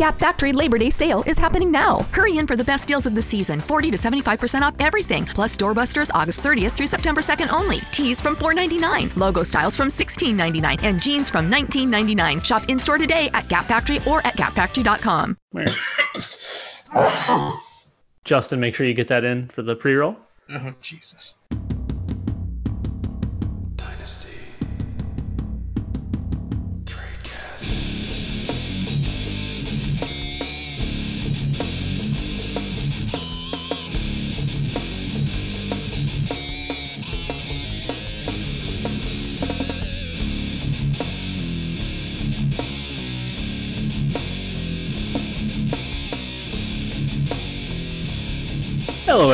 The Gap Factory Labor Day sale is happening now. Hurry in for the best deals of the season 40 to 75% off everything, plus doorbusters August 30th through September 2nd only. Tees from $4.99, logo styles from $16.99, and jeans from $19.99. Shop in store today at Gap Factory or at gapfactory.com. Justin, make sure you get that in for the pre roll. Oh, Jesus.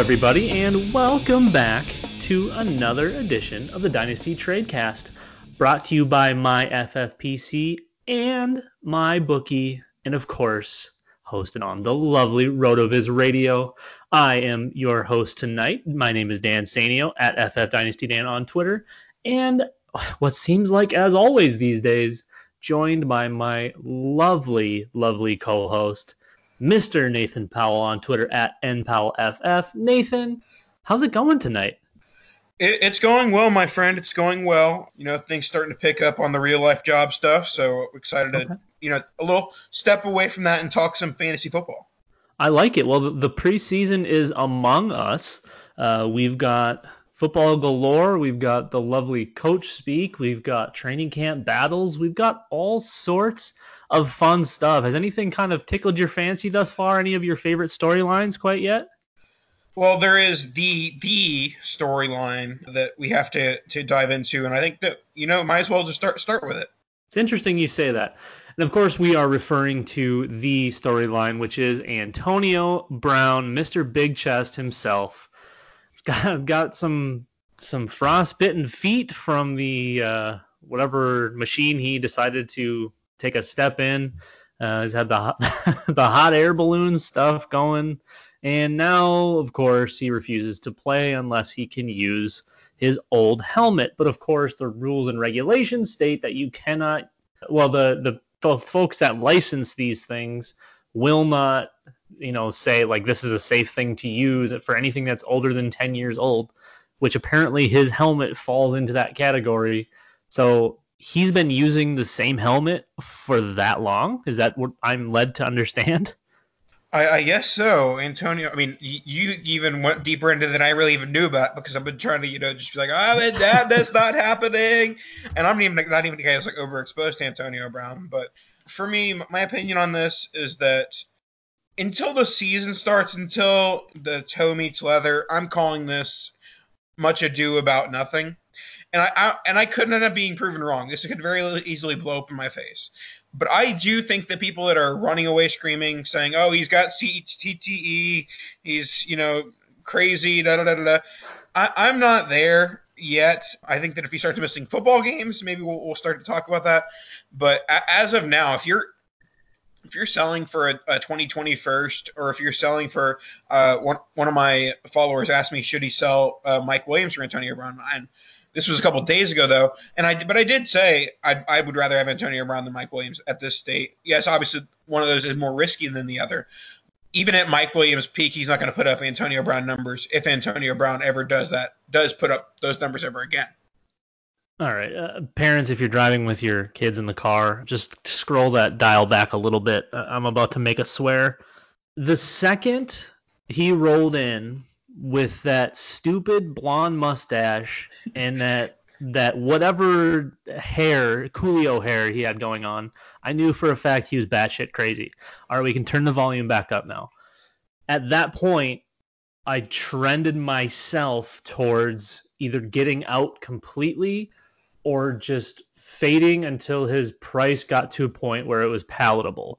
Everybody, and welcome back to another edition of the Dynasty Tradecast, brought to you by my FFPC and my bookie, and of course, hosted on the lovely RotoViz Radio. I am your host tonight. My name is Dan Sanio at FF Dynasty Dan on Twitter, and what seems like, as always these days, joined by my lovely, lovely co-host. Mr. Nathan Powell on Twitter at NPowellFF. Nathan, how's it going tonight? It, it's going well, my friend. It's going well. You know, things starting to pick up on the real life job stuff. So excited to, you know, a little step away from that and talk some fantasy football. I like it. Well, the, the preseason is among us. Uh, we've got football galore. We've got the lovely coach speak. We've got training camp battles. We've got all sorts of fun stuff. Has anything kind of tickled your fancy thus far? Any of your favorite storylines quite yet? Well, there is the the storyline that we have to to dive into, and I think that you know might as well just start start with it. It's interesting you say that. And of course, we are referring to the storyline, which is Antonio Brown, Mr. Big Chest himself. Got, got some some frostbitten feet from the uh, whatever machine he decided to take a step in. Uh, he's had the hot, the hot air balloon stuff going, and now, of course, he refuses to play unless he can use his old helmet. But of course, the rules and regulations state that you cannot. Well, the the, the folks that license these things will not, you know, say like this is a safe thing to use for anything that's older than 10 years old, which apparently his helmet falls into that category. So he's been using the same helmet for that long. Is that what I'm led to understand? I, I guess so, Antonio. I mean, y- you even went deeper into than I really even knew about because I've been trying to, you know, just be like, ah, oh, man, that, that's not happening, and I'm even not even the guy who's like overexposed to Antonio Brown. But for me, my opinion on this is that until the season starts, until the toe meets leather, I'm calling this much ado about nothing. and I, I and I could end up being proven wrong. This could very easily blow up in my face. But I do think that people that are running away screaming, saying, "Oh, he's got CTE, he's you know crazy," da da da da. I'm not there yet. I think that if he starts missing football games, maybe we'll, we'll start to talk about that. But as of now, if you're if you're selling for a, a 2020 first, or if you're selling for uh, one one of my followers asked me should he sell uh, Mike Williams for Antonio Brown, and this was a couple days ago though, and I but I did say I I would rather have Antonio Brown than Mike Williams at this state. Yes, obviously one of those is more risky than the other. Even at Mike Williams' peak, he's not going to put up Antonio Brown numbers if Antonio Brown ever does that, does put up those numbers ever again. All right, uh, parents, if you're driving with your kids in the car, just scroll that dial back a little bit. Uh, I'm about to make a swear. The second he rolled in with that stupid blonde mustache and that that whatever hair, Coolio hair he had going on, I knew for a fact he was batshit crazy. All right, we can turn the volume back up now. At that point, I trended myself towards either getting out completely or just fading until his price got to a point where it was palatable.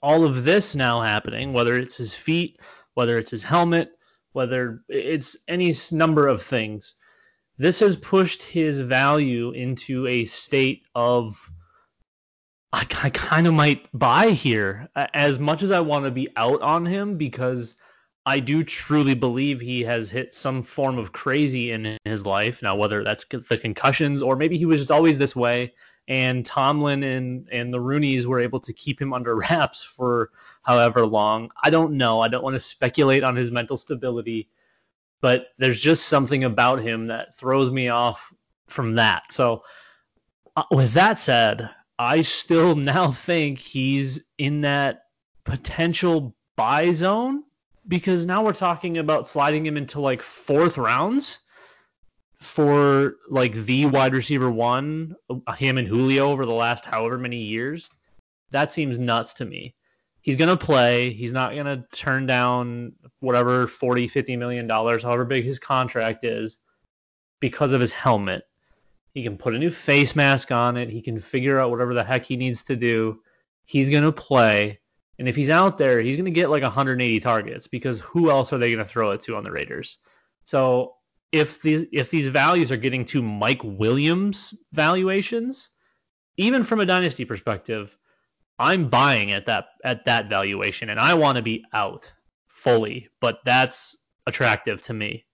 All of this now happening, whether it's his feet, whether it's his helmet, whether it's any number of things, this has pushed his value into a state of I, I kind of might buy here as much as I want to be out on him because I do truly believe he has hit some form of crazy in his life. Now, whether that's the concussions or maybe he was just always this way, and Tomlin and and the Rooneys were able to keep him under wraps for however long. I don't know. I don't want to speculate on his mental stability, but there's just something about him that throws me off from that. So, uh, with that said, I still now think he's in that potential buy zone because now we're talking about sliding him into like fourth rounds for like the wide receiver one, him and Julio over the last however many years. That seems nuts to me. He's going to play. He's not going to turn down whatever 40, 50 million dollars, however big his contract is, because of his helmet. He can put a new face mask on it. He can figure out whatever the heck he needs to do. He's going to play and if he's out there, he's going to get like 180 targets because who else are they going to throw it to on the Raiders? So if these if these values are getting to Mike Williams valuations, even from a dynasty perspective, I'm buying at that at that valuation and I want to be out fully, but that's attractive to me.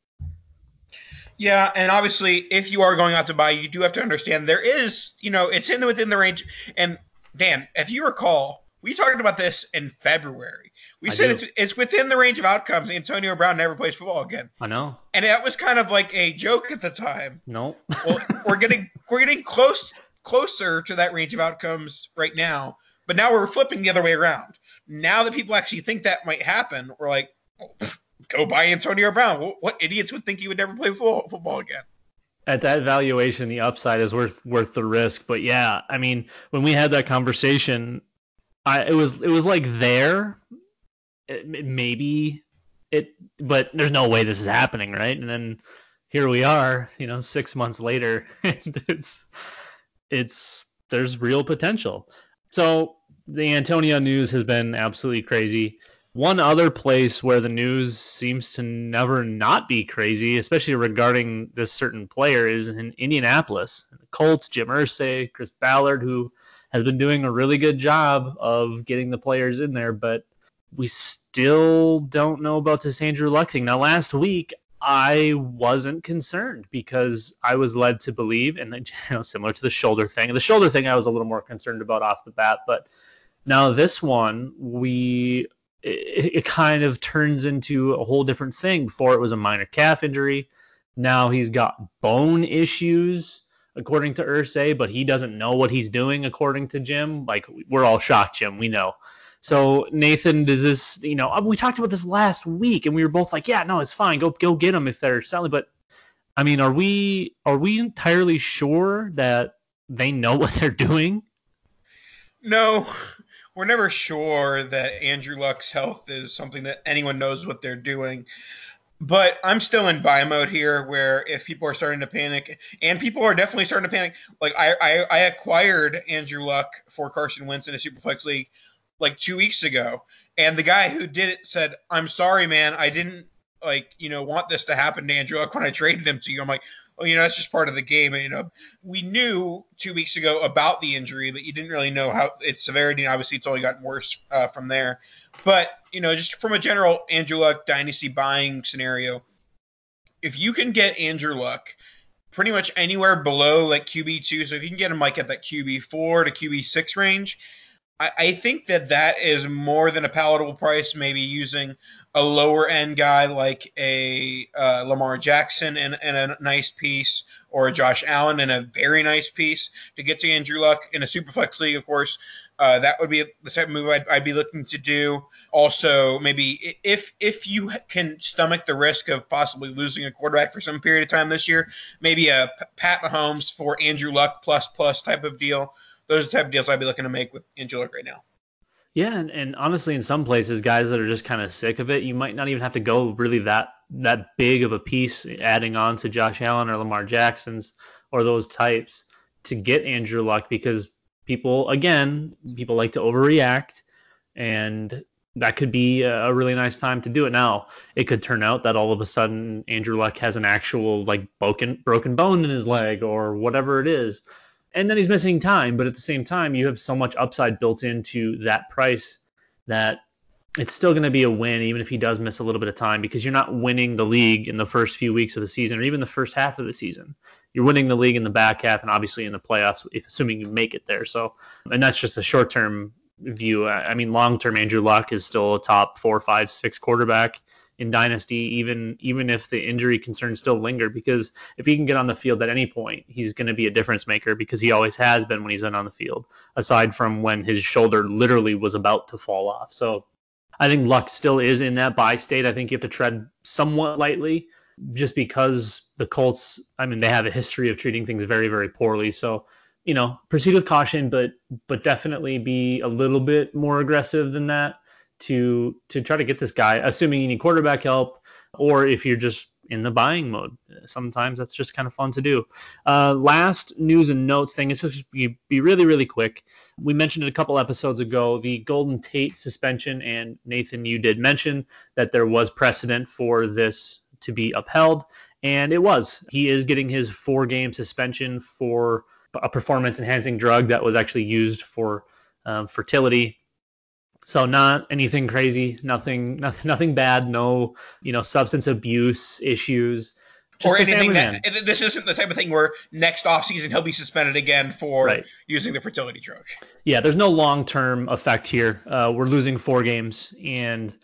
Yeah, and obviously, if you are going out to buy, you do have to understand there is, you know, it's in within the range. And Dan, if you recall, we talked about this in February. We I said it's it's within the range of outcomes. Antonio Brown never plays football again. I know. And that was kind of like a joke at the time. No. well, we're getting we're getting close closer to that range of outcomes right now. But now we're flipping the other way around. Now that people actually think that might happen, we're like, oh, go buy Antonio Brown. What, what, idiots would think he would never play football, football again? At that valuation, the upside is worth worth the risk. But yeah, I mean, when we had that conversation, I it was it was like there, it, maybe it, but there's no way this is happening, right? And then here we are, you know, six months later, and it's it's there's real potential. So the Antonio news has been absolutely crazy. One other place where the news seems to never not be crazy, especially regarding this certain player, is in Indianapolis. The Colts, Jim Irsay, Chris Ballard, who has been doing a really good job of getting the players in there, but we still don't know about this Andrew Luck thing. Now, last week, I wasn't concerned because I was led to believe, and you know, similar to the shoulder thing, the shoulder thing I was a little more concerned about off the bat, but now this one, we it, it kind of turns into a whole different thing. Before it was a minor calf injury, now he's got bone issues according to Irsay, but he doesn't know what he's doing according to Jim. Like we're all shocked, Jim. We know. So Nathan, does this? You know, we talked about this last week, and we were both like, yeah, no, it's fine. Go go get them if they're selling. But I mean, are we are we entirely sure that they know what they're doing? No, we're never sure that Andrew Luck's health is something that anyone knows what they're doing. But I'm still in buy mode here, where if people are starting to panic, and people are definitely starting to panic, like I I, I acquired Andrew Luck for Carson Wentz in a Superflex league like two weeks ago, and the guy who did it said, "I'm sorry, man, I didn't like you know want this to happen to Andrew Luck when I traded him to you." I'm like, well, you know, that's just part of the game. You know, we knew two weeks ago about the injury, but you didn't really know how its severity. And obviously, it's only gotten worse uh, from there. But you know, just from a general Andrew Luck dynasty buying scenario, if you can get Andrew Luck pretty much anywhere below like QB two, so if you can get him like at that QB four to QB six range, I, think that that is more than a palatable price. Maybe using a lower end guy like a uh, Lamar Jackson and, and a nice piece, or a Josh Allen and a very nice piece to get to Andrew Luck in a superflex league, of course. Uh, that would be the type of move I'd, I'd, be looking to do. Also, maybe if if you can stomach the risk of possibly losing a quarterback for some period of time this year, maybe a Pat Mahomes for Andrew Luck plus plus type of deal. Those are the type of deals I'd be looking to make with Andrew Luck right now. Yeah, and, and honestly, in some places, guys that are just kind of sick of it, you might not even have to go really that that big of a piece, adding on to Josh Allen or Lamar Jackson's or those types to get Andrew Luck because people, again, people like to overreact, and that could be a really nice time to do it. Now, it could turn out that all of a sudden Andrew Luck has an actual like broken broken bone in his leg or whatever it is, and then he's missing time. But at the same time, you have so much upside built into that price that it's still going to be a win, even if he does miss a little bit of time, because you're not winning the league in the first few weeks of the season or even the first half of the season. You're winning the league in the back half and obviously in the playoffs, if assuming you make it there. So, and that's just a short term view. I mean, long term, Andrew Luck is still a top four, five, six quarterback in dynasty, even even if the injury concerns still linger. Because if he can get on the field at any point, he's going to be a difference maker because he always has been when he's been on the field. Aside from when his shoulder literally was about to fall off. So I think Luck still is in that buy state. I think you have to tread somewhat lightly just because the Colts, I mean, they have a history of treating things very, very poorly. So, you know, proceed with caution, but but definitely be a little bit more aggressive than that to to try to get this guy, assuming you need quarterback help, or if you're just in the buying mode. Sometimes that's just kind of fun to do. Uh, last news and notes thing. It's just be, be really, really quick. We mentioned it a couple episodes ago, the Golden Tate suspension, and Nathan, you did mention that there was precedent for this to be upheld, and it was. He is getting his four-game suspension for a performance-enhancing drug that was actually used for um, fertility so not anything crazy, nothing, nothing, nothing bad. No, you know, substance abuse issues. or anything that man. this isn't the type of thing where next offseason he'll be suspended again for right. using the fertility drug. Yeah, there's no long-term effect here. Uh, we're losing four games, and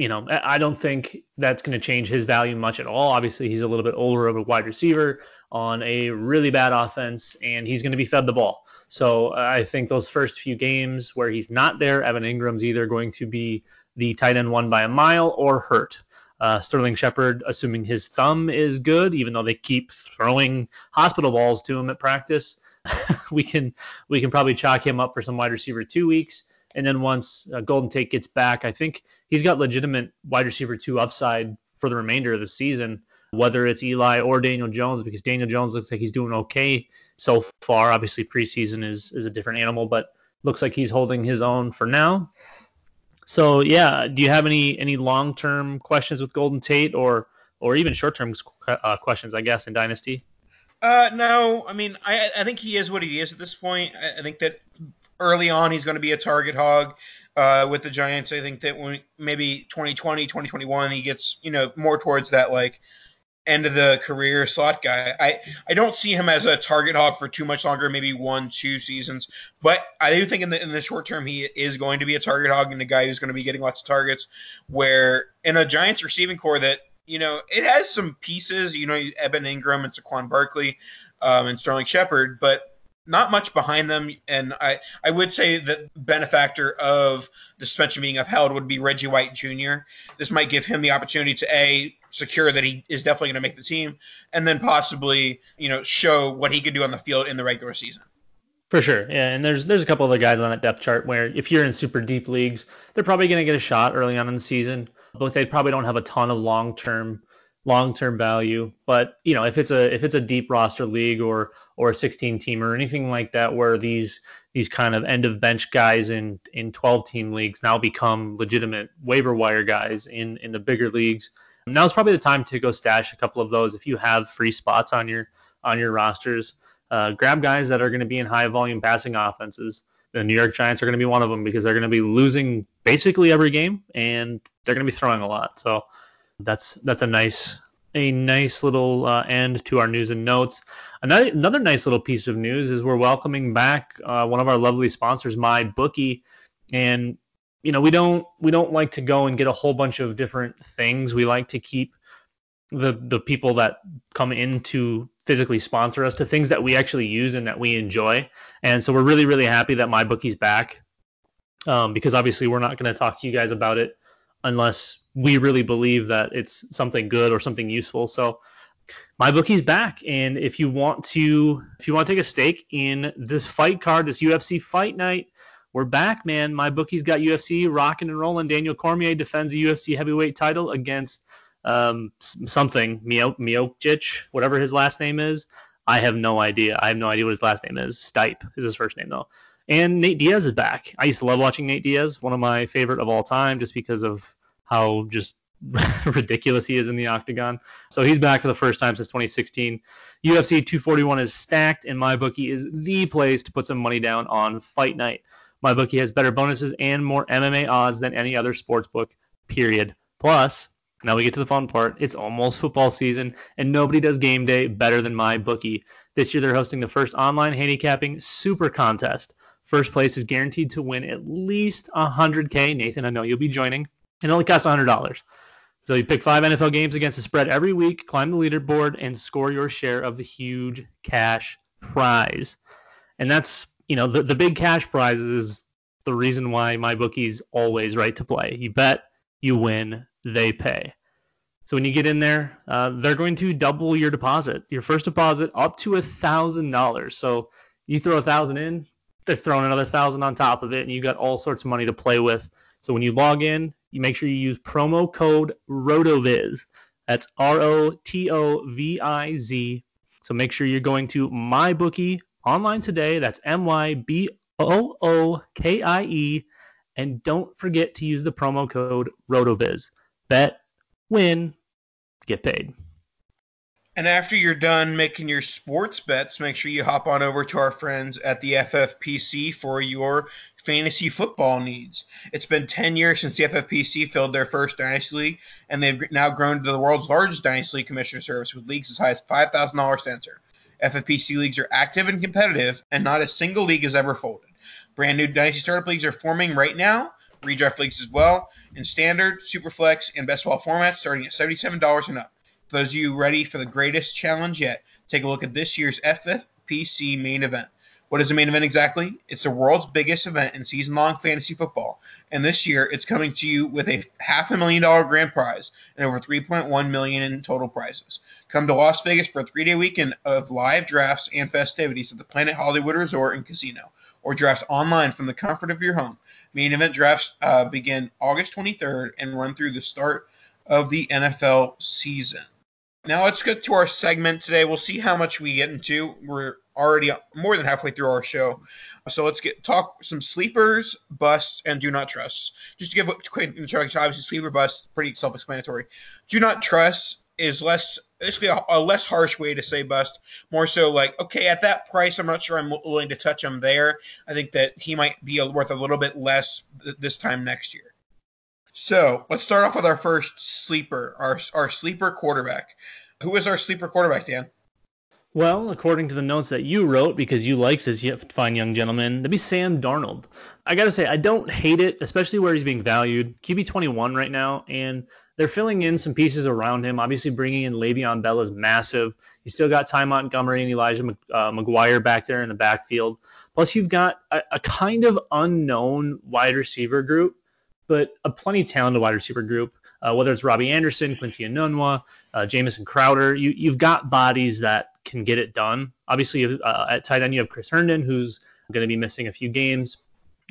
you know, I don't think that's going to change his value much at all. Obviously, he's a little bit older of a wide receiver on a really bad offense, and he's going to be fed the ball. So uh, I think those first few games where he's not there, Evan Engram's either going to be the tight end one by a mile or hurt. Uh, Sterling Shepard, assuming his thumb is good, even though they keep throwing hospital balls to him at practice, we can we can probably chalk him up for some wide receiver two weeks. And then once uh, Golden Tate gets back, I think he's got legitimate wide receiver two upside for the remainder of the season whether it's Eli or Daniel Jones, because Daniel Jones looks like he's doing okay so far. Obviously, preseason is is a different animal, but looks like he's holding his own for now. So yeah, do you have any any long term questions with Golden Tate or or even short term uh, questions, I guess, in Dynasty? Uh, no, I mean, I I think he is what he is at this point. I, I think that early on he's going to be a target hog uh, with the Giants. I think that when maybe 2020, 2021, he gets you know more towards that like end of the career slot guy. I, I don't see him as a target hog for too much longer, maybe one, two seasons. But I do think in the in the short term he is going to be a target hog and a guy who's going to be getting lots of targets. Where in a Giants receiving core that you know it has some pieces, you know, Evan Engram and Saquon Barkley um, and Sterling Shepard, but not much behind them. And I, I would say that benefactor of the suspension being upheld would be Reggie White Jr. This might give him the opportunity to a secure that he is definitely going to make the team, and then possibly you know show what he could do on the field in the regular season. For sure, yeah, and there's there's a couple other guys on that depth chart where if you're in super deep leagues, they're probably going to get a shot early on in the season. but they probably don't have a ton of long term long term value. But you know, if it's a if it's a deep roster league or or a 16 team or anything like that, where these these kind of end of bench guys in in 12 team leagues now become legitimate waiver wire guys in in the bigger leagues. Now is probably the time to go stash a couple of those if you have free spots on your on your rosters. Uh, grab guys that are going to be in high volume passing offenses. The New York Giants are going to be one of them because they're going to be losing basically every game and they're going to be throwing a lot. So that's that's a nice a nice little uh, end to our news and notes. Another another nice little piece of news is we're welcoming back uh, one of our lovely sponsors, my bookie, and you know we don't we don't like to go and get a whole bunch of different things. We like to keep the the people that come in to physically sponsor us to things that we actually use and that we enjoy. And so we're really really happy that my bookie's back. Um, because obviously we're not going to talk to you guys about it unless we really believe that it's something good or something useful. So my bookie's back, and if you want to, if you want to take a stake in this fight card, this UFC fight night, we're back, man. My bookie's got UFC rocking and rolling. Daniel Cormier defends the UFC heavyweight title against um, something Miocic, whatever his last name is. I have no idea. I have no idea what his last name is. Stipe is his first name though. And Nate Diaz is back. I used to love watching Nate Diaz, one of my favorite of all time, just because of how just ridiculous he is in the octagon. So he's back for the first time since 2016. UFC 241 is stacked, and MyBookie is the place to put some money down on fight night. MyBookie has better bonuses and more MMA odds than any other sports book, period. Plus, now we get to the fun part. It's almost football season, and nobody does game day better than MyBookie. This year they're hosting the first online handicapping super contest. First place is guaranteed to win at least 100K. Nathan, I know you'll be joining. It only costs $100. So you pick five NFL games against the spread every week, climb the leaderboard, and score your share of the huge cash prize. And that's, you know, the, the big cash prize is the reason why my bookies always right to play. You bet, you win, they pay. So when you get in there, uh, they're going to double your deposit, your first deposit up to a thousand dollars. So you throw a thousand in, they're throwing another thousand on top of it, and you got all sorts of money to play with. So when you log in, you make sure you use promo code RotoViz. That's R O T O V I Z. So make sure you're going to MyBookie online today. That's M Y B O O K I E. And don't forget to use the promo code RotoViz. Bet, win, get paid. And after you're done making your sports bets, make sure you hop on over to our friends at the FFPC for your fantasy football needs. It's been 10 years since the FFPC filled their first Dynasty League, and they've now grown to the world's largest Dynasty League commissioner service with leagues as high as $5,000 to enter. FFPC leagues are active and competitive, and not a single league has ever folded. Brand new Dynasty Startup leagues are forming right now, redraft leagues as well, in standard, superflex, and best ball formats starting at $77 and up. For those of you ready for the greatest challenge yet, take a look at this year's FFPC main event. What is the main event exactly? It's the world's biggest event in season long fantasy football. And this year it's coming to you with a half a million dollar grand prize and over 3.1 million in total prizes. Come to Las Vegas for a three day weekend of live drafts and festivities at the Planet Hollywood Resort and Casino, or drafts online from the comfort of your home. Main event drafts uh, begin August 23rd and run through the start of the NFL season. Now let's get to our segment today. We'll see how much we get into. We're already more than halfway through our show, so let's get talk some sleepers, busts, and do not trust. Just to give a quick introduction, obviously sleeper bust pretty self-explanatory. Do not trust is less basically a, a, less harsh way to say bust. More so like okay, at that price, I'm not sure I'm willing to touch him there. I think that he might be worth a little bit less th- this time next year. So let's start off with our first sleeper, our our sleeper quarterback. Who is our sleeper quarterback, Dan? Well, according to the notes that you wrote, because you like this fine young gentleman, that'd be Sam Darnold. I gotta say, I don't hate it, especially where he's being valued. QB 21 right now, and they're filling in some pieces around him. Obviously, bringing in Le'Veon Bell is massive. You still got Ty Montgomery and Elijah uh, McGuire back there in the backfield. Plus, you've got a, a kind of unknown wide receiver group but a plenty talented wide receiver group. Uh, whether it's Robbie Anderson, Quincy Enunwa, uh, Jamison Crowder, you, you've got bodies that can get it done. Obviously, uh, at tight end, you have Chris Herndon, who's going to be missing a few games,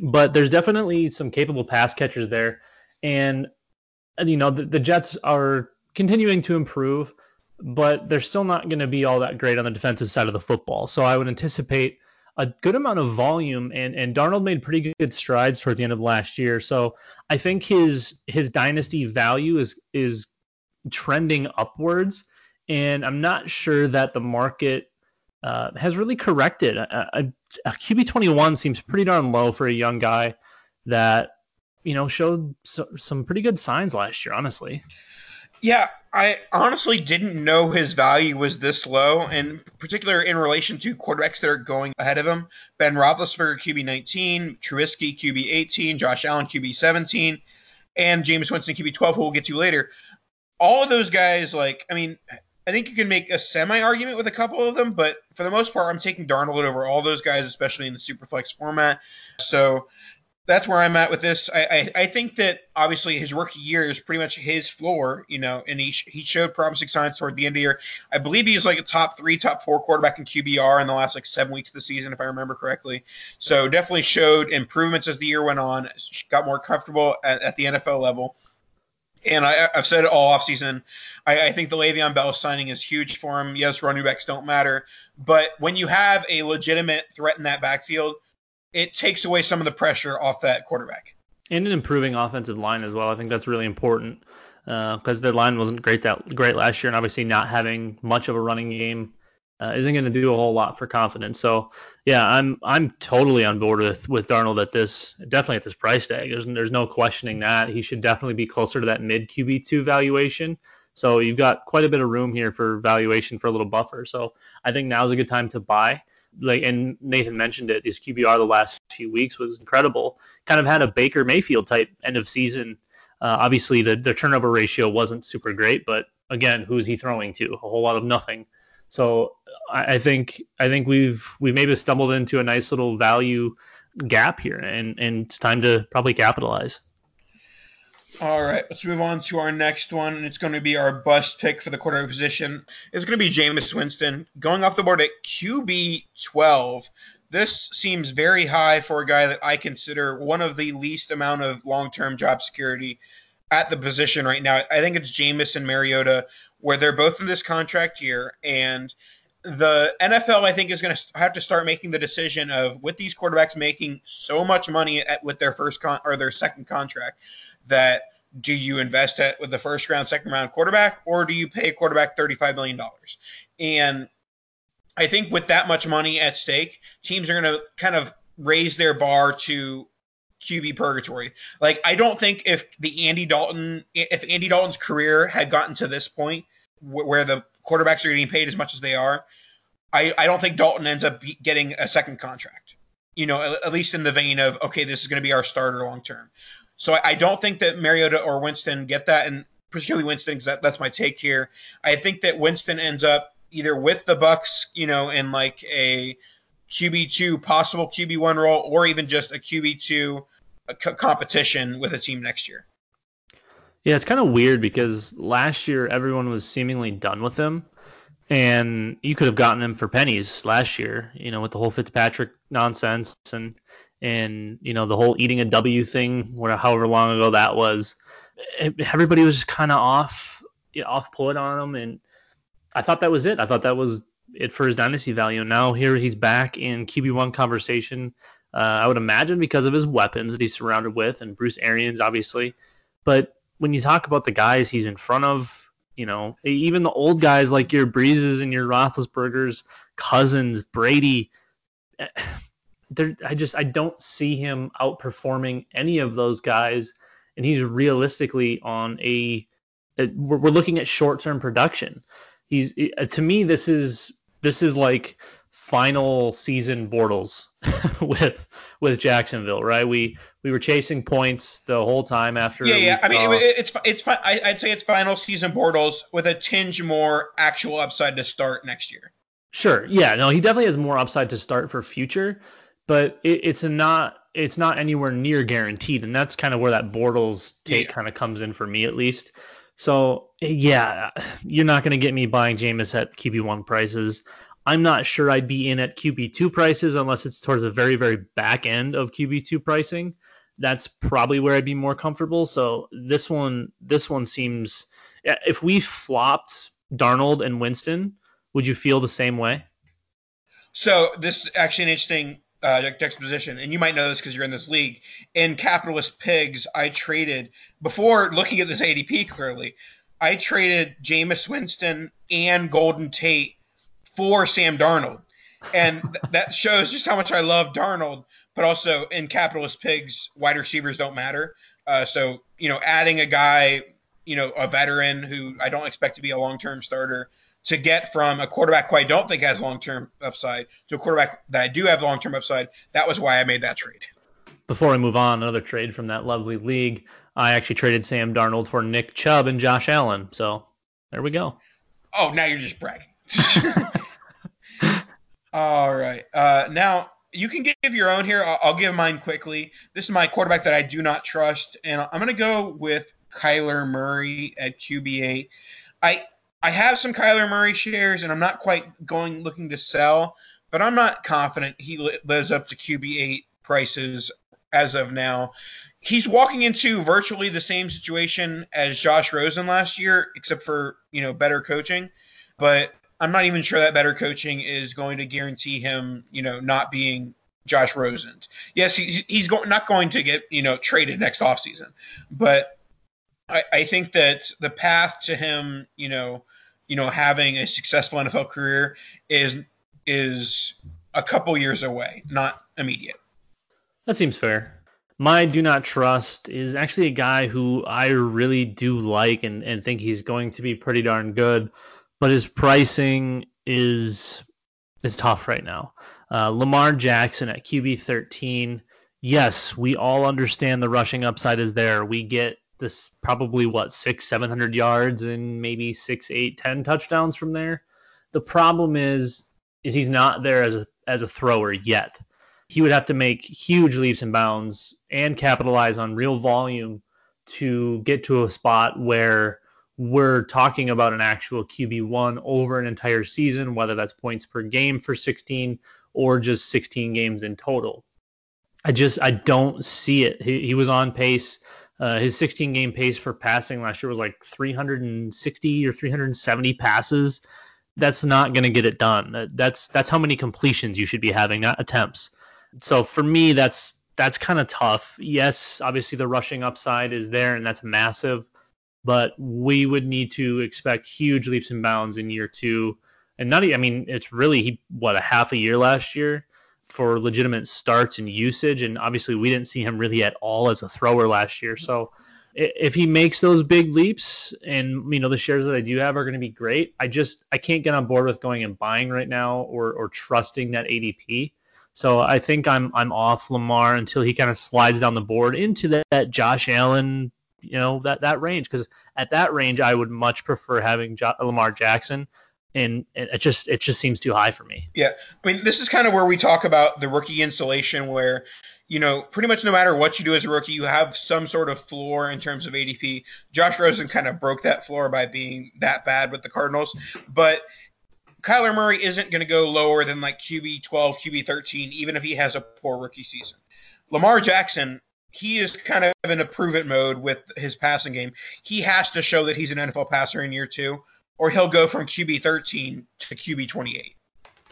but there's definitely some capable pass catchers there. And you know, the, the Jets are continuing to improve, but they're still not going to be all that great on the defensive side of the football. So I would anticipate a good amount of volume, and, and Darnold made pretty good strides toward the end of last year. So I think his his dynasty value is is trending upwards, and I'm not sure that the market uh, has really corrected. A, a, a QB 21 seems pretty darn low for a young guy that you know showed so, some pretty good signs last year, honestly. Yeah, I honestly didn't know his value was this low, and particular in relation to quarterbacks that are going ahead of him. Ben Roethlisberger QB 19, Trubisky QB 18, Josh Allen QB 17, and Jameis Winston QB 12, who we'll get to later. All of those guys, like, I mean, I think you can make a semi argument with a couple of them, but for the most part, I'm taking Darnold over all those guys, especially in the Superflex format. So that's where I'm at with this. I, I, I, think that obviously his rookie year is pretty much his floor, you know, and he, he showed promising signs toward the end of the year. I believe he's like a top three, top four quarterback in QBR in the last like seven weeks of the season, if I remember correctly. So definitely showed improvements as the year went on, got more comfortable at, at the NFL level. And I, have said it all offseason. I, I think the Le'Veon Bell signing is huge for him. Yes, running backs don't matter, but when you have a legitimate threat in that backfield – it takes away some of the pressure off that quarterback. And an improving offensive line as well. I think that's really important because uh, their line wasn't great that great last year, and obviously not having much of a running game uh, isn't going to do a whole lot for confidence. So yeah, I'm I'm totally on board with with Darnold at this definitely at this price tag. There's there's no questioning that he should definitely be closer to that mid QB two valuation. So you've got quite a bit of room here for valuation for a little buffer. So I think now's a good time to buy like and Nathan mentioned it, his QBR the last few weeks was incredible. Kind of had a Baker Mayfield type end of season. Uh, obviously, the the turnover ratio wasn't super great, but again, who's he throwing to? A whole lot of nothing. So I, I think I think we've we maybe stumbled into a nice little value gap here, and and it's time to probably capitalize. All right, let's move on to our next one, and it's going to be our bust pick for the quarterback position. It's going to be Jameis Winston going off the board at QB 12. This seems very high for a guy that I consider one of the least amount of long-term job security at the position right now. I think it's Jameis and Mariota, where they're both in this contract year, and the NFL I think is going to have to start making the decision of with these quarterbacks making so much money at, with their first con or their second contract that do you invest it with the first round, second round quarterback, or do you pay a quarterback $35 million? And I think with that much money at stake, teams are going to kind of raise their bar to QB purgatory. Like, I don't think if the Andy Dalton, if Andy Dalton's career had gotten to this point where the quarterbacks are getting paid as much as they are, I, I don't think Dalton ends up getting a second contract. You know, at least in the vein of, okay, this is going to be our starter long term. So I, I don't think that Mariota or Winston get that, and particularly Winston, because that, that's my take here. I think that Winston ends up either with the Bucs, you know, in like a QB two possible QB one role, or even just a QB two competition with a team next year. Yeah, it's kind of weird because last year everyone was seemingly done with him, and you could have gotten him for pennies last year, you know, with the whole Fitzpatrick nonsense and and you know the whole eating a W thing, whatever, however long ago that was. Everybody was just kind of off, you know, off put on him, and I thought that was it. I thought that was it for his dynasty value. Now here he's back in QB1 conversation. Uh, I would imagine because of his weapons that he's surrounded with, and Bruce Arians obviously. But when you talk about the guys he's in front of, you know, even the old guys like your Breeses and your Roethlisbergers, Cousins, Brady, there, I just I don't see him outperforming any of those guys, and he's realistically on a, a we're, we're looking at short-term production. He's eh, eh, to me this is this is like final season Bortles with with Jacksonville, right? We we were chasing points the whole time after. Yeah, yeah. I mean, it, it's it's I'd say it's final season Bortles with a tinge more actual upside to start next year. Sure. Yeah. No, he definitely has more upside to start for future but it, it's not it's not anywhere near guaranteed, and that's kind of where that Bortles take yeah. kind of comes in for me at least. So yeah, you're not going to get me buying Jameis at QB one prices. I'm not sure I'd be in at QB two prices unless it's towards the very very back end of QB two pricing. that's probably where I'd be more comfortable. So this one, this one seems. If we flopped Darnold and Winston, would you feel the same way? So this is actually an interesting uh, juxtaposition, and you might know this because you're in this league. In Capitalist Pigs, I traded before looking at this ADP clearly. I traded Jameis Winston and Golden Tate for Sam Darnold, and th- that shows just how much I love Darnold. But also in Capitalist Pigs, wide receivers don't matter. Uh, so you know, adding a guy, you know, a veteran who I don't expect to be a long-term starter to get from a quarterback who I don't think has long-term upside to a quarterback that I do have long-term upside. That was why I made that trade. Before we move on, another trade from that lovely league. I actually traded Sam Darnold for Nick Chubb and Josh Allen. So there we go. Oh, now you're just bragging. All right. Uh, now you can give your own here. I'll, I'll, give mine quickly. This is my quarterback that I do not trust, and I'm going to go with Kyler Murray at QB8. I I have some Kyler Murray shares, and I'm not quite going looking to sell, but I'm not confident he lives up to QB8 prices as of now. He's walking into virtually the same situation as Josh Rosen last year, except for you know better coaching. But I'm not even sure that better coaching is going to guarantee him, you know, not being Josh Rosen. Yes, he's, he's go- not going to get, you know, traded next offseason. But I, I think that the path to him, you know, you know, having a successful NFL career is is a couple years away, not immediate. That seems fair. My do not trust is actually a guy who I really do like and, and think he's going to be pretty darn good but his pricing is is tough right now. Uh, Lamar Jackson at QB 13. Yes, we all understand the rushing upside is there. We get this probably what six, seven hundred yards and maybe six, eight, ten touchdowns from there. The problem is, is he's not there as a as a thrower yet. He would have to make huge leaps and bounds and capitalize on real volume to get to a spot where we're talking about an actual QB1 over an entire season, whether that's points per game for 16 or just 16 games in total. I just I don't see it. He, he was on pace. Uh, his 16 game pace for passing last year was like 360 or 370 passes. That's not going to get it done. That's that's how many completions you should be having, not attempts. So for me, that's that's kind of tough. Yes, obviously the rushing upside is there, and that's massive but we would need to expect huge leaps and bounds in year two. And not, I mean, it's really he what a half a year last year for legitimate starts and usage, and obviously we didn't see him really at all as a thrower last year. So if he makes those big leaps, and you know the shares that I do have are going to be great, I just I can't get on board with going and buying right now or or trusting that ADP. So I think I'm I'm off Lamar until he kind of slides down the board into that, that Josh Allen you know that that range because at that range I would much prefer having jo- Lamar Jackson and it just it just seems too high for me. Yeah, I mean this is kind of where we talk about the rookie insulation where you know pretty much no matter what you do as a rookie you have some sort of floor in terms of ADP. Josh Rosen kind of broke that floor by being that bad with the Cardinals, but Kyler Murray isn't going to go lower than like QB 12, QB 13 even if he has a poor rookie season. Lamar Jackson he is kind of in a prove it mode with his passing game. He has to show that he's an NFL passer in year two, or he'll go from QB 13 to QB 28.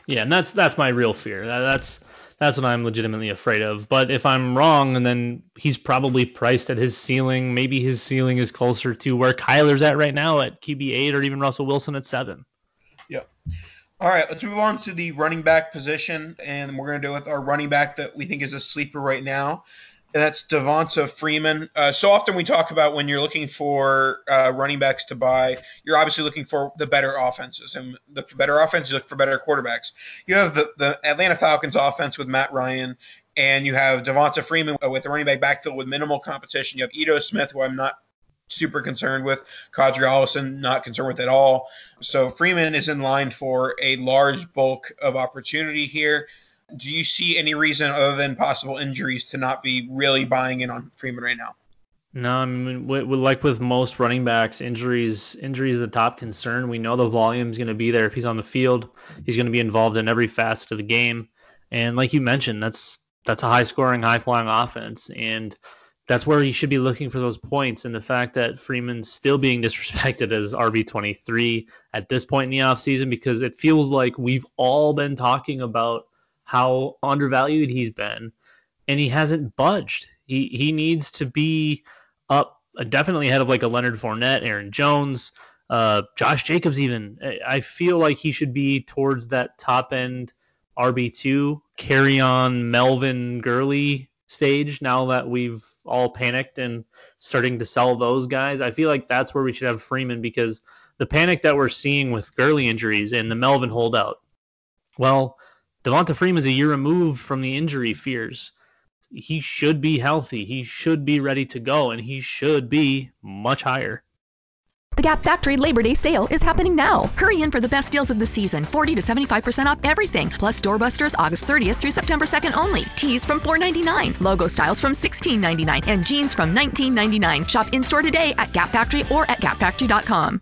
Yeah, and that's that's my real fear. That, that's that's what I'm legitimately afraid of. But if I'm wrong, and then he's probably priced at his ceiling. Maybe his ceiling is closer to where Kyler's at right now at QB eight, or even Russell Wilson at seven. Yep. All right, let's move on to the running back position, and we're going to do with our running back that we think is a sleeper right now and that's Devonta Freeman. Uh, so often we talk about when you're looking for uh, running backs to buy, you're obviously looking for the better offenses, and the better offenses look for better quarterbacks. You have the, the Atlanta Falcons offense with Matt Ryan, and you have Devonta Freeman with a running back backfield with minimal competition. You have Ito Smith, who I'm not super concerned with. Qadree Ollison, not concerned with at all. So Freeman is in line for a large bulk of opportunity here. Do you see any reason other than possible injuries to not be really buying in on Freeman right now? No, I mean, like with most running backs, injuries injuries the top concern. We know the volume is going to be there if he's on the field. He's going to be involved in every facet of the game, and like you mentioned, that's that's a high scoring, high flying offense. And that's where he should be looking for those points. And the fact that Freeman's still being disrespected as RB23 at this point in the offseason, because it feels like we've all been talking about how undervalued he's been, and he hasn't budged. He he needs to be up definitely ahead of like a Leonard Fournette, Aaron Jones, uh, Josh Jacobs. Even I feel like he should be towards that top end RB2 carry on Melvin Gurley stage. Now that we've all panicked and starting to sell those guys, I feel like that's where we should have Freeman because the panic that we're seeing with Gurley injuries and the Melvin holdout. Well, Devonta Freeman's a year removed from the injury fears. He should be healthy. He should be ready to go, and he should be much higher. The Gap Factory Labor Day sale is happening now. Hurry in for the best deals of the season 40 to 75% off everything, plus doorbusters August 30th through September 2nd only. Tees from $4.99, logo styles from $16.99, and jeans from $19.99. Shop in store today at Gap Factory or at gapfactory.com.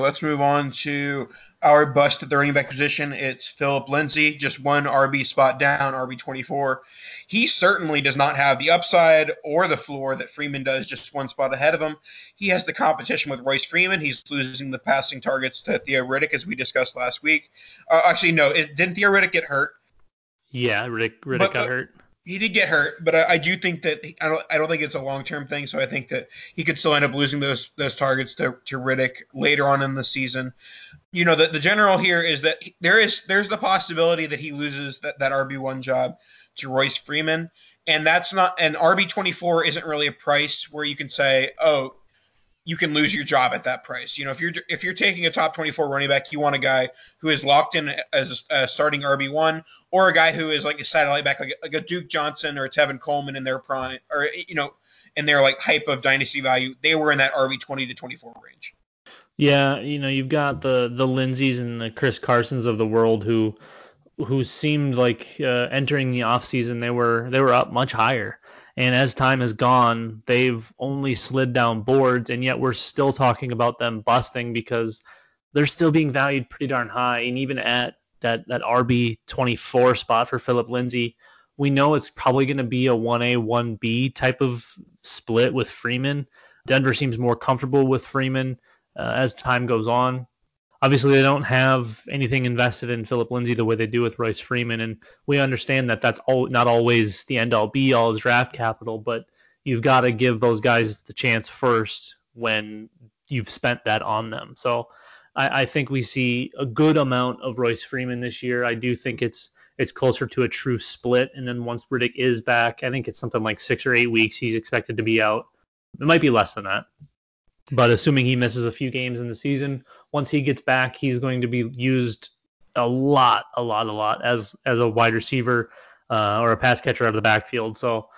Let's move on to our bust at the running back position. It's Philip Lindsay, just one RB spot down, RB 24. He certainly does not have the upside or the floor that Freeman does, just one spot ahead of him. He has the competition with Royce Freeman. He's losing the passing targets to Theo Riddick, as we discussed last week. Uh, actually, no, it, didn't Theo Riddick get hurt? Yeah, Riddick, Riddick But- got hurt. He did get hurt, but I, I do think that I don't. I don't think it's a long term thing. So I think that he could still end up losing those those targets to, to Riddick later on in the season. You know, the, the general here is that he- there is there's the possibility that he loses that, that RB one job to Royce Freeman, and that's not an RB twenty four isn't really a price where you can say, oh, you can lose your job at that price. You know, if you're if you're taking a top 24 running back, you want a guy who is locked in as a starting RB one, or a guy who is like a satellite back, like a, like a Duke Johnson or a Tevin Coleman in their prime, or you know, in their like hype of dynasty value. They were in that RB 20 to 24 range. Yeah, you know, you've got the the Lindsays and the Chris Carsons of the world who who seemed like uh, entering the offseason they were they were up much higher. And as time has gone, they've only slid down boards, and yet we're still talking about them busting because they're still being valued pretty darn high. And even at that that RB 24 spot for Philip Lindsay, we know it's probably going to be a 1A 1B type of split with Freeman. Denver seems more comfortable with Freeman uh, as time goes on. Obviously, they don't have anything invested in Philip Lindsay the way they do with Royce Freeman, and we understand that that's all, not always the end all be all as draft capital, but you've got to give those guys the chance first when you've spent that on them. So I, I think we see a good amount of Royce Freeman this year. I do think it's it's closer to a true split, and then once Riddick is back, I think it's something like six or eight weeks he's expected to be out. It might be less than that. But assuming he misses a few games in the season, once he gets back, he's going to be used a lot, a lot, a lot as as a wide receiver uh, or a pass catcher out of the backfield. So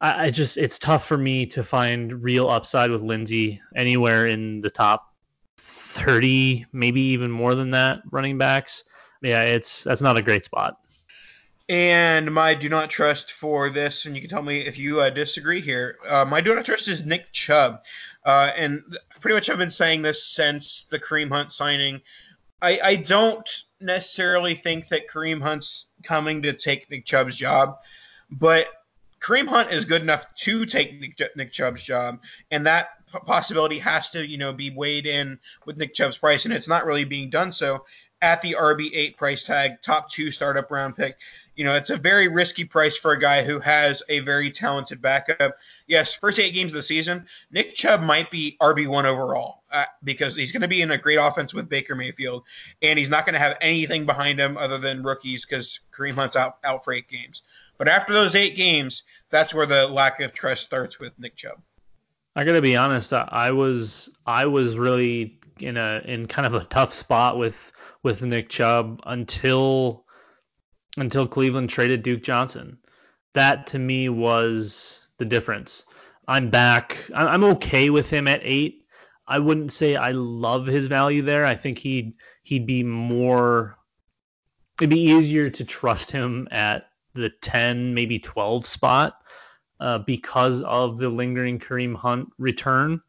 I, I just it's tough for me to find real upside with Lindsay anywhere in the top 30, maybe even more than that running backs. Yeah, it's that's not a great spot. And my do not trust for this, and you can tell me if you uh, disagree here. Uh, my do not trust is Nick Chubb, uh, and pretty much I've been saying this since the Kareem Hunt signing. I, I don't necessarily think that Kareem Hunt's coming to take Nick Chubb's job, but Kareem Hunt is good enough to take Nick, Nick Chubb's job, and that possibility has to, you know, be weighed in with Nick Chubb's price, and it's not really being done so at the RB8 price tag, top two startup round pick. You know, it's a very risky price for a guy who has a very talented backup. Yes, first eight games of the season, Nick Chubb might be RB1 overall uh, because he's going to be in a great offense with Baker Mayfield, and he's not going to have anything behind him other than rookies because Kareem Hunt's out, out for eight games. But after those eight games, that's where the lack of trust starts with Nick Chubb. I gotta be honest. I I was I was really in a in kind of a tough spot with with Nick Chubb until until Cleveland traded Duke Johnson. That to me was the difference. I'm back. I'm okay with him at eight. I wouldn't say I love his value there. I think he'd he'd be more. It'd be easier to trust him at the 10, maybe 12 spot uh, because of the lingering Kareem Hunt return.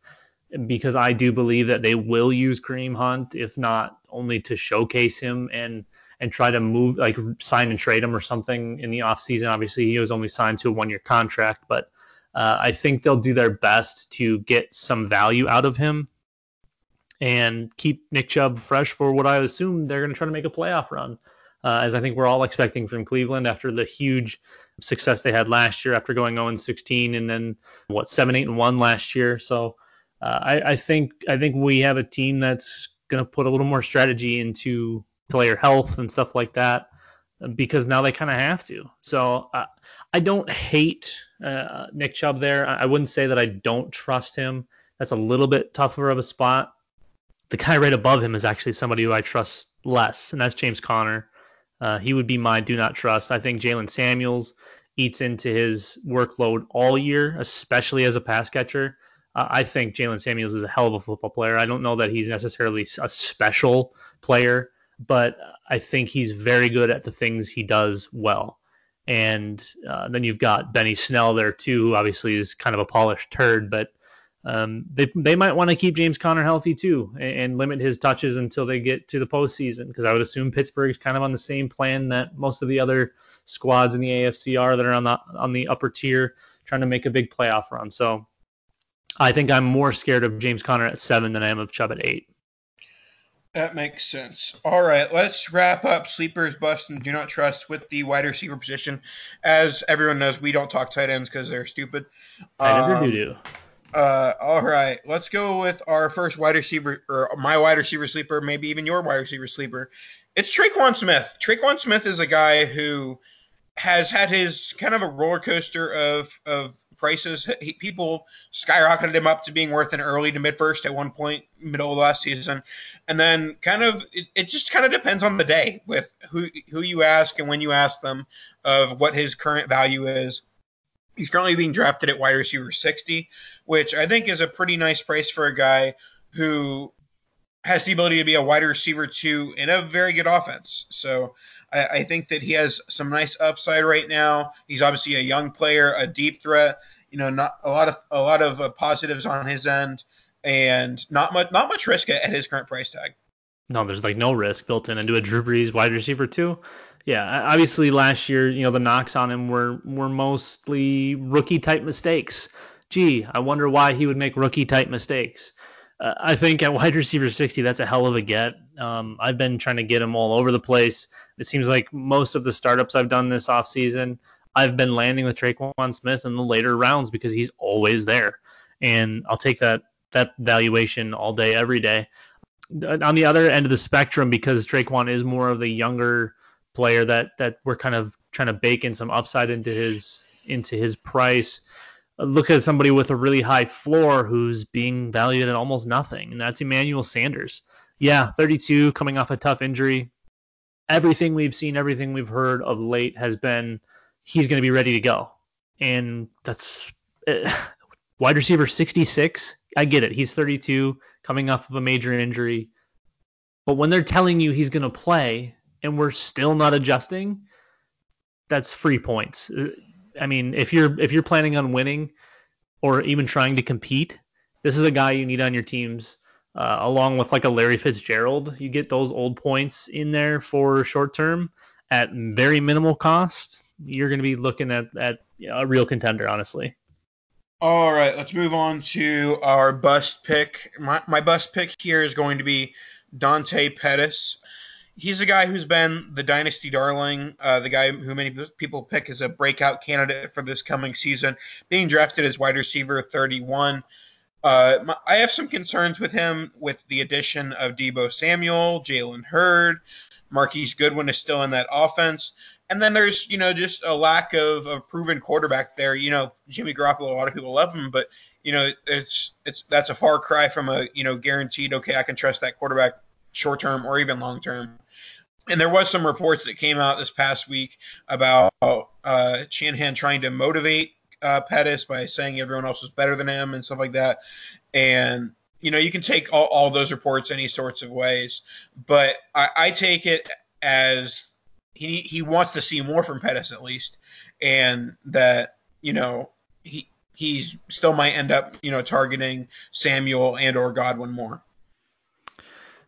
Because I do believe that they will use Kareem Hunt, if not only to showcase him and and try to move like sign and trade him or something in the offseason. Obviously, he was only signed to a one year contract, but uh, I think they'll do their best to get some value out of him and keep Nick Chubb fresh for what I assume they're going to try to make a playoff run, uh, as I think we're all expecting from Cleveland after the huge success they had last year after going 0 16 and then what 7 8 and 1 last year. So uh, I, I think I think we have a team that's going to put a little more strategy into player health and stuff like that because now they kind of have to. So uh, I don't hate uh, Nick Chubb there. I wouldn't say that I don't trust him. That's a little bit tougher of a spot. The guy right above him is actually somebody who I trust less, and that's James Conner. Uh, he would be my do not trust. I think Jaylen Samuels eats into his workload all year, especially as a pass catcher. Uh, I think Jaylen Samuels is a hell of a football player. I don't know that he's necessarily a special player, but I think he's very good at the things he does well. And uh, then you've got Benny Snell there too, who obviously is kind of a polished turd, but um, they they might want to keep James Conner healthy too and, and, limit his touches until they get to the postseason because I would assume Pittsburgh is kind of on the same plan that most of the other squads in the AFC are that are on the on the upper tier trying to make a big playoff run. So I think I'm more scared of James Conner at seven than I am of Chubb at eight. That makes sense. All right, let's wrap up sleepers, bust, and do not trust with the wide receiver position. As everyone knows, we don't talk tight ends because they're stupid. I never um, do. Uh, all right, let's go with our first wide receiver, or my wide receiver sleeper, maybe even your wide receiver sleeper. It's Tre'Quan Smith. Tre'Quan Smith is a guy who has had his kind of a roller coaster of of prices. He, people skyrocketed him up to being worth an early to mid first at one point, middle of last season, and then kind of it, it just kind of depends on the day with who who you ask and when you ask them of what his current value is. He's currently being drafted at wide receiver 60, which I think is a pretty nice price for a guy who has the ability to be a wide receiver two in a very good offense. So I, I, think that he has some nice upside right now. He's obviously a young player, a deep threat. You know, not a lot of a lot of uh, positives on his end, and not much not much risk at, at his current price tag. No, there's like no risk built in into a Drew Brees wide receiver too yeah, obviously last year, you know, the knocks on him were were mostly rookie type mistakes. Gee, I wonder why he would make rookie type mistakes. I think at wide receiver 60, that's a hell of a get. Um, I've been trying to get him all over the place. It seems like most of the startups I've done this offseason, I've been landing with Tre'Quan Smith in the later rounds because he's always there, and I'll take that that valuation all day, every day. On the other end of the spectrum, because Tre'Quan is more of the younger player that that we're kind of trying to bake in some upside into his into his price. Look at somebody with a really high floor who's being valued at almost nothing, and that's Emmanuel Sanders. Yeah, 32, coming off a tough injury. Everything we've seen, everything we've heard of late has been he's going to be ready to go, and that's uh, wide receiver 66. I get it. He's 32, coming off of a major injury. But when they're telling you he's going to play, and we're still not adjusting, that's free points. I mean, if you're if you're planning on winning or even trying to compete, this is a guy you need on your teams. Uh, along with like a Larry Fitzgerald, you get those old points in there for short term at very minimal cost. You're going to be looking at at a real contender, honestly. All right, let's move on to our bust pick. My, my bust pick here is going to be Dante Pettis he's a guy who's been the dynasty darling, uh, the guy who many people pick as a breakout candidate for this coming season, being drafted as wide receiver 31. Uh, my, I have some concerns with him with the addition of Deebo Samuel, Jalen Hurd, Marquise Goodwin is still in that offense. And then there's, you know, just a lack of a proven quarterback there. You know, Jimmy Garoppolo, a lot of people love him, but you know, it's it's that's a far cry from a, you know, guaranteed okay, I can trust that quarterback short term or even long term. And there was some reports that came out this past week about uh, Shanahan trying to motivate uh, Pettis by saying everyone else is better than him and stuff like that. And you know, you can take all, all those reports any sorts of ways, but I, I take it as he he wants to see more from Pettis at least, and that you know he he's still might end up you know targeting Samuel and or Goodwin more.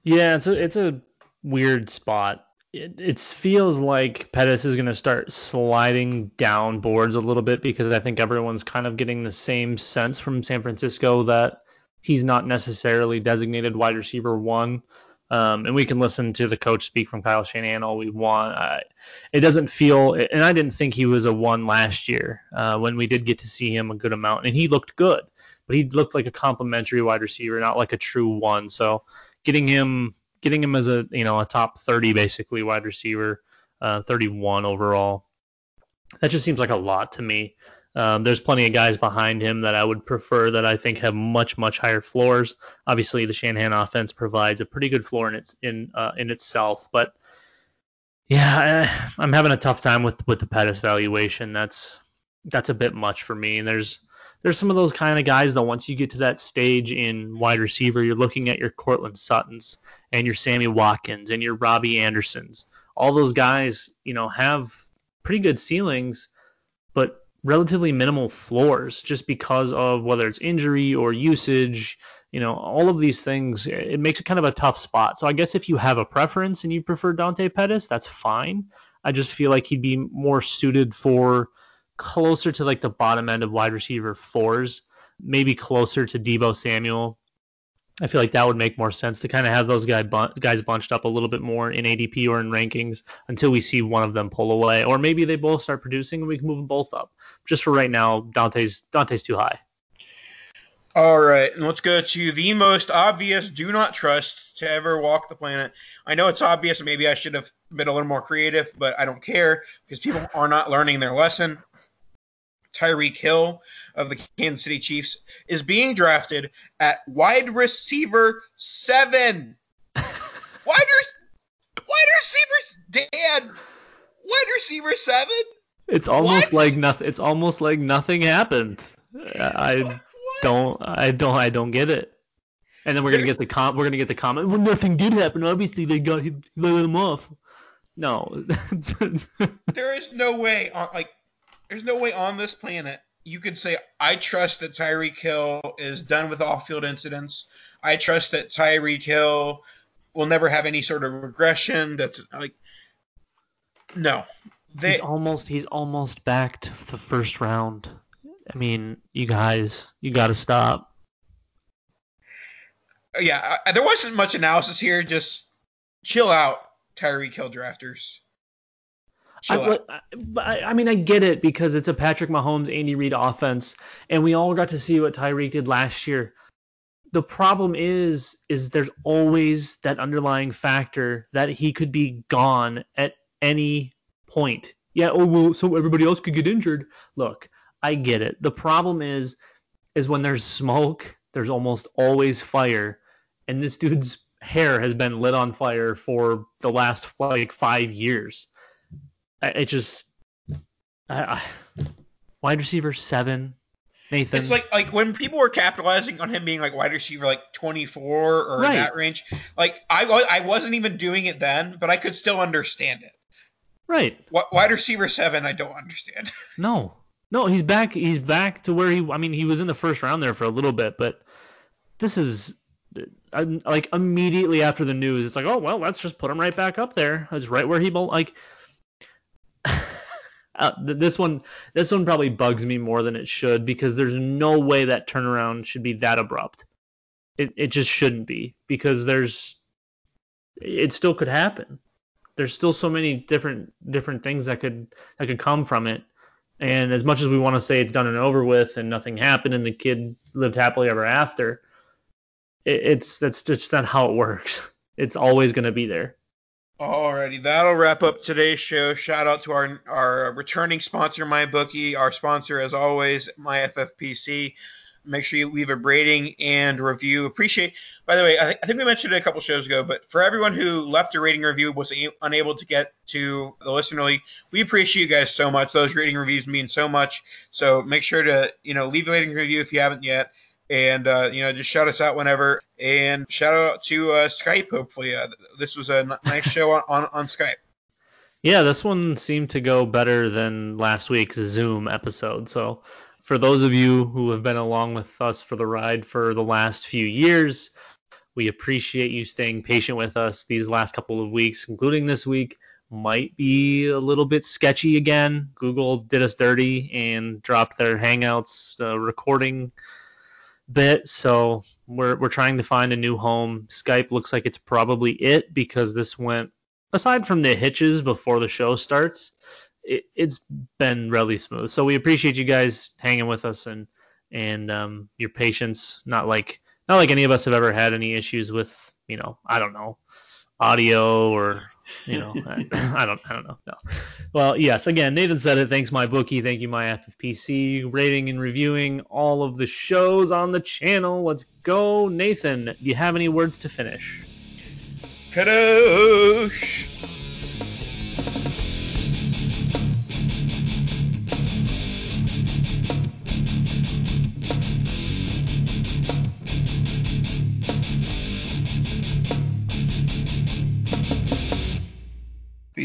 Yeah, it's a it's a weird spot. It, it feels like Pettis is going to start sliding down boards a little bit because I think everyone's kind of getting the same sense from San Francisco that he's not necessarily designated wide receiver one. Um, and we can listen to the coach speak from Kyle Shanahan all we want. I, it doesn't feel, and I didn't think he was a one last year uh, when we did get to see him a good amount, and he looked good, but he looked like a complimentary wide receiver, not like a true one. So getting him, getting him as a you know a top 30 basically wide receiver, uh, 31 overall, that just seems like a lot to me. Um, there's plenty of guys behind him that I would prefer that I think have much much higher floors. Obviously, the Shanahan offense provides a pretty good floor in its in uh, in itself, but yeah, I, I'm having a tough time with with the Pettis valuation. That's that's a bit much for me. And there's there's some of those kind of guys though. Once you get to that stage in wide receiver, you're looking at your Courtland Suttons and your Sammy Watkins and your Robby Andersons. All those guys, you know, have pretty good ceilings, but relatively minimal floors just because of whether it's injury or usage, you know, all of these things. It makes it kind of a tough spot. So I guess if you have a preference and you prefer Dante Pettis, that's fine. I just feel like he'd be more suited for closer to like the bottom end of wide receiver fours, maybe closer to Deebo Samuel. I feel like that would make more sense to kind of have those guy guys bunched up a little bit more in ADP or in rankings until we see one of them pull away, or maybe they both start producing and we can move them both up. Just for right now, Dante's Dante's too high. All right, and let's go to the most obvious do not trust to ever walk the planet. I know it's obvious, maybe I should have been a little more creative, but I don't care because people are not learning their lesson. Tyreek Hill of the Kansas City Chiefs is being drafted at wide receiver seven. wide, re- wide receivers, Dan. Wide receiver seven. It's almost What? like nothing. It's almost like nothing happened. I What? don't. I don't. I don't get it. And then we're gonna get the com. We're gonna get the comment. Well, nothing did happen. Obviously, they got he let him off. No. There is no way on like there's no way on this planet you could say I trust that Tyreek Hill is done with off-field incidents. I trust that Tyreek Hill will never have any sort of regression. That's like no. They he's almost. He's almost back to the first round. I mean, you guys, you got to stop. yeah, I, there wasn't much analysis here. Just chill out, Tyreek Hill drafters. I, Chill out. but- but I, I mean, I get it because it's a Patrick Mahomes, Andy Reid offense, and we all got to see what Tyreek did last year. The problem is, is there's always that underlying factor that he could be gone at any point. Yeah, oh well, so everybody else could get injured. Look, I get it. The problem is, is when there's smoke, there's almost always fire, and this dude's hair has been lit on fire for the last like five years. It just I, I, wide receiver seven, Nathan. It's like like when people were capitalizing on him being like wide receiver like 24 or Right. in that range. Like I I wasn't even doing it then, but I could still understand it. right. Wi- Wide receiver seven, I don't understand. No, no, he's back. He's back to where he. I mean, he was in the first round there for a little bit, but this is uh, like immediately after the news. It's like, oh well, let's just put him right back up there. It's right where he like. Uh, th- this one, this one probably bugs me more than it should because there's no way that turnaround should be that abrupt. It it just shouldn't be because there's, it still could happen. There's still so many different different things that could that could come from it. And as much as we want to say it's done and over with and nothing happened and the kid lived happily ever after, it, it's that's just not how it works. It's always going to be there. Alrighty, that'll wrap up today's show. Shout out to our our returning sponsor, MyBookie, our sponsor as always, MyFFPC. Make sure you leave a rating and review. Appreciate. By the way, I, th- I think we mentioned it a couple shows ago, but for everyone who left a rating review was a- unable to get to the listener league, we appreciate you guys so much. Those rating reviews mean so much. So make sure to you know leave a rating review if you haven't yet, and uh, you know just shout us out whenever. And shout out to uh, Skype. Hopefully, uh, this was a nice show on, on on Skype. Yeah, this one seemed to go better than last week's Zoom episode. So, for those of you who have been along with us for the ride for the last few years, we appreciate you staying patient with us these last couple of weeks, including this week. Might be a little bit sketchy again. Google did us dirty and dropped their Hangouts uh, recording bit, so we're we're trying to find a new home. Skype looks like it's probably it because this went aside from the hitches before the show starts, it, has been really smooth. So we appreciate you guys hanging with us and and um, your patience. Not like not like any of us have ever had any issues with you know I don't know audio or you know I, I don't I don't know no. Well yes again Nathan said it. Thanks MyBookie. Thank you MyFFPC rating and reviewing all of the shows on the channel. Let's go Nathan. Do you have any words to finish? Kadosh!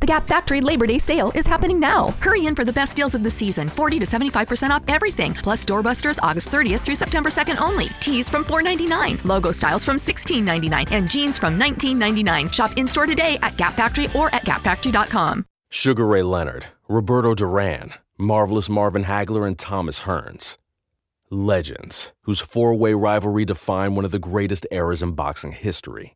The Gap Factory Labor Day sale is happening now. Hurry in for the best deals of the season 40 to 75% off everything, plus doorbusters August 30th through September 2nd only. Tees from $4.99, logo styles from $16.99, and jeans from $19.99. Shop in store today at Gap Factory or at gapfactory.com. Sugar Ray Leonard, Roberto Duran, Marvelous Marvin Hagler, and Thomas Hearns. Legends, whose four way rivalry defined one of the greatest eras in boxing history.